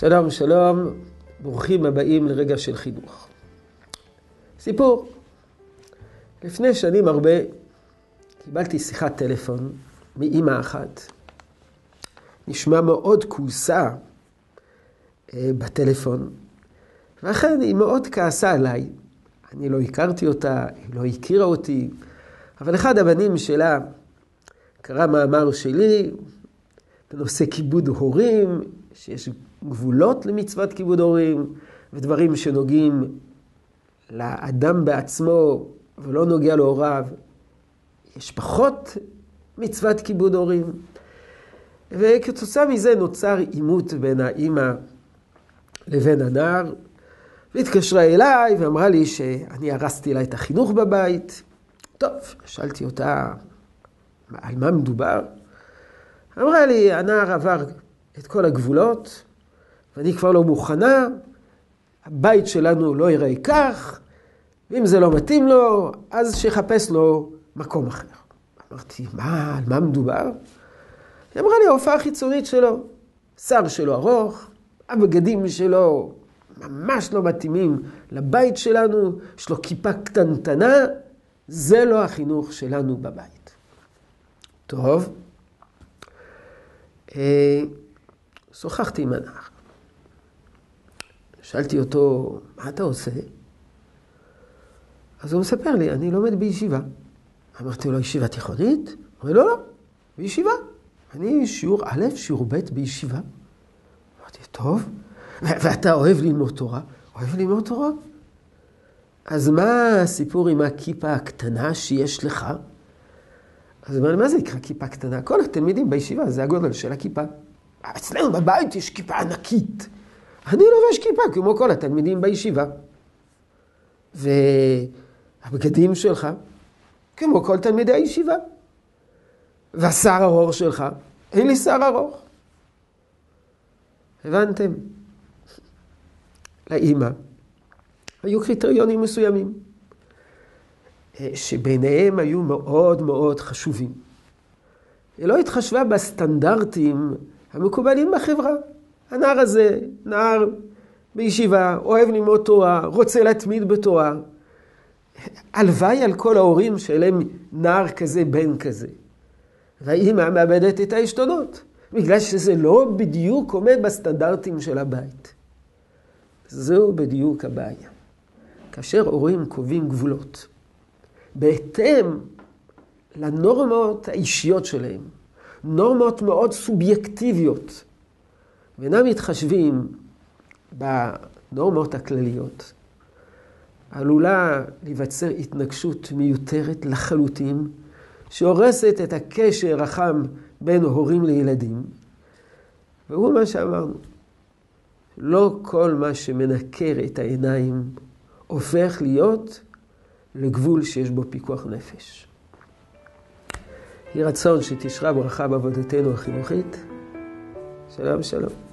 שלום, שלום, ברוכים הבאים לרגע של חינוך. סיפור. לפני שנים הרבה קיבלתי שיחת טלפון מאימא אחת. נשמע מאוד כעוסה אה, בטלפון, ואכן היא מאוד כעסה עליי. אני לא הכרתי אותה, היא לא הכירה אותי, אבל אחד הבנים שלה קרא מאמר שלי בנושא כיבוד הורים, שיש גבולות למצוות כיבוד הורים, ודברים שנוגעים לאדם בעצמו ולא נוגע להוריו. יש פחות מצוות כיבוד הורים. וכתוצאה מזה נוצר עימות בין האימא לבין הנער, והתקשרה אליי ואמרה לי שאני הרסתי לה את החינוך בבית. טוב, שאלתי אותה על מה מדובר. אמרה לי, הנער עבר את כל הגבולות, ואני כבר לא מוכנה, הבית שלנו לא ייראה כך, ואם זה לא מתאים לו, אז שיחפש לו מקום אחר. אמרתי, מה, על מה מדובר? היא אמרה לי, ההופעה החיצונית שלו, שיער שלו ארוך, הבגדים שלו ממש לא מתאימים לבית שלנו, יש לו כיפה קטנטנה, זה לא החינוך שלנו בבית. טוב, אה, שוחחתי עם הנער. שאלתי אותו, מה אתה עושה? אז הוא מספר לי, אני לומד בישיבה. אמרתי לו, ישיבה תיכונית? הוא אומר, לא, לא, בישיבה. אני שיעור א', שיעור ב' בישיבה. אמרתי, טוב, ואתה אוהב ללמוד תורה? אוהב ללמוד תורה? אז מה הסיפור עם הכיפה הקטנה שיש לך? אז הוא אומר, מה זה נקרא כיפה קטנה? כל התלמידים בישיבה, זה הגודל של הכיפה. אצלנו בבית יש כיפה ענקית. אני לובש כיפה כמו כל התלמידים בישיבה. והבגדים שלך, כמו כל תלמידי הישיבה. והשיער ארוך שלך, אין לי שיער ארוך. הבנתם? לאימא היו קריטריונים מסוימים, אה, שביניהם היו מאוד מאוד חשובים. היא לא התחשבה בסטנדרטים המקובלים בחברה. הנער הזה, נער בישיבה, אוהב ללמוד תורה, רוצה להתמיד בתורה. הלוואי על כל ההורים שלהם נער כזה, בן כזה. והאימא מאבדת את העשתונות, בגלל שזה לא בדיוק עומד בסטנדרטים של הבית. זו בדיוק הבעיה. כאשר הורים קובעים גבולות, בהתאם לנורמות האישיות שלהם, נורמות מאוד סובייקטיביות, ואינם מתחשבים בנורמות הכלליות, עלולה להיווצר התנגשות מיותרת לחלוטין, שהורסת את הקשר החם בין הורים לילדים. והוא מה שאמרנו, לא כל מה שמנקר את העיניים הופך להיות לגבול שיש בו פיקוח נפש. יהי רצון שתשרה ברכה בעבודתנו החינוכית. שלום שלום.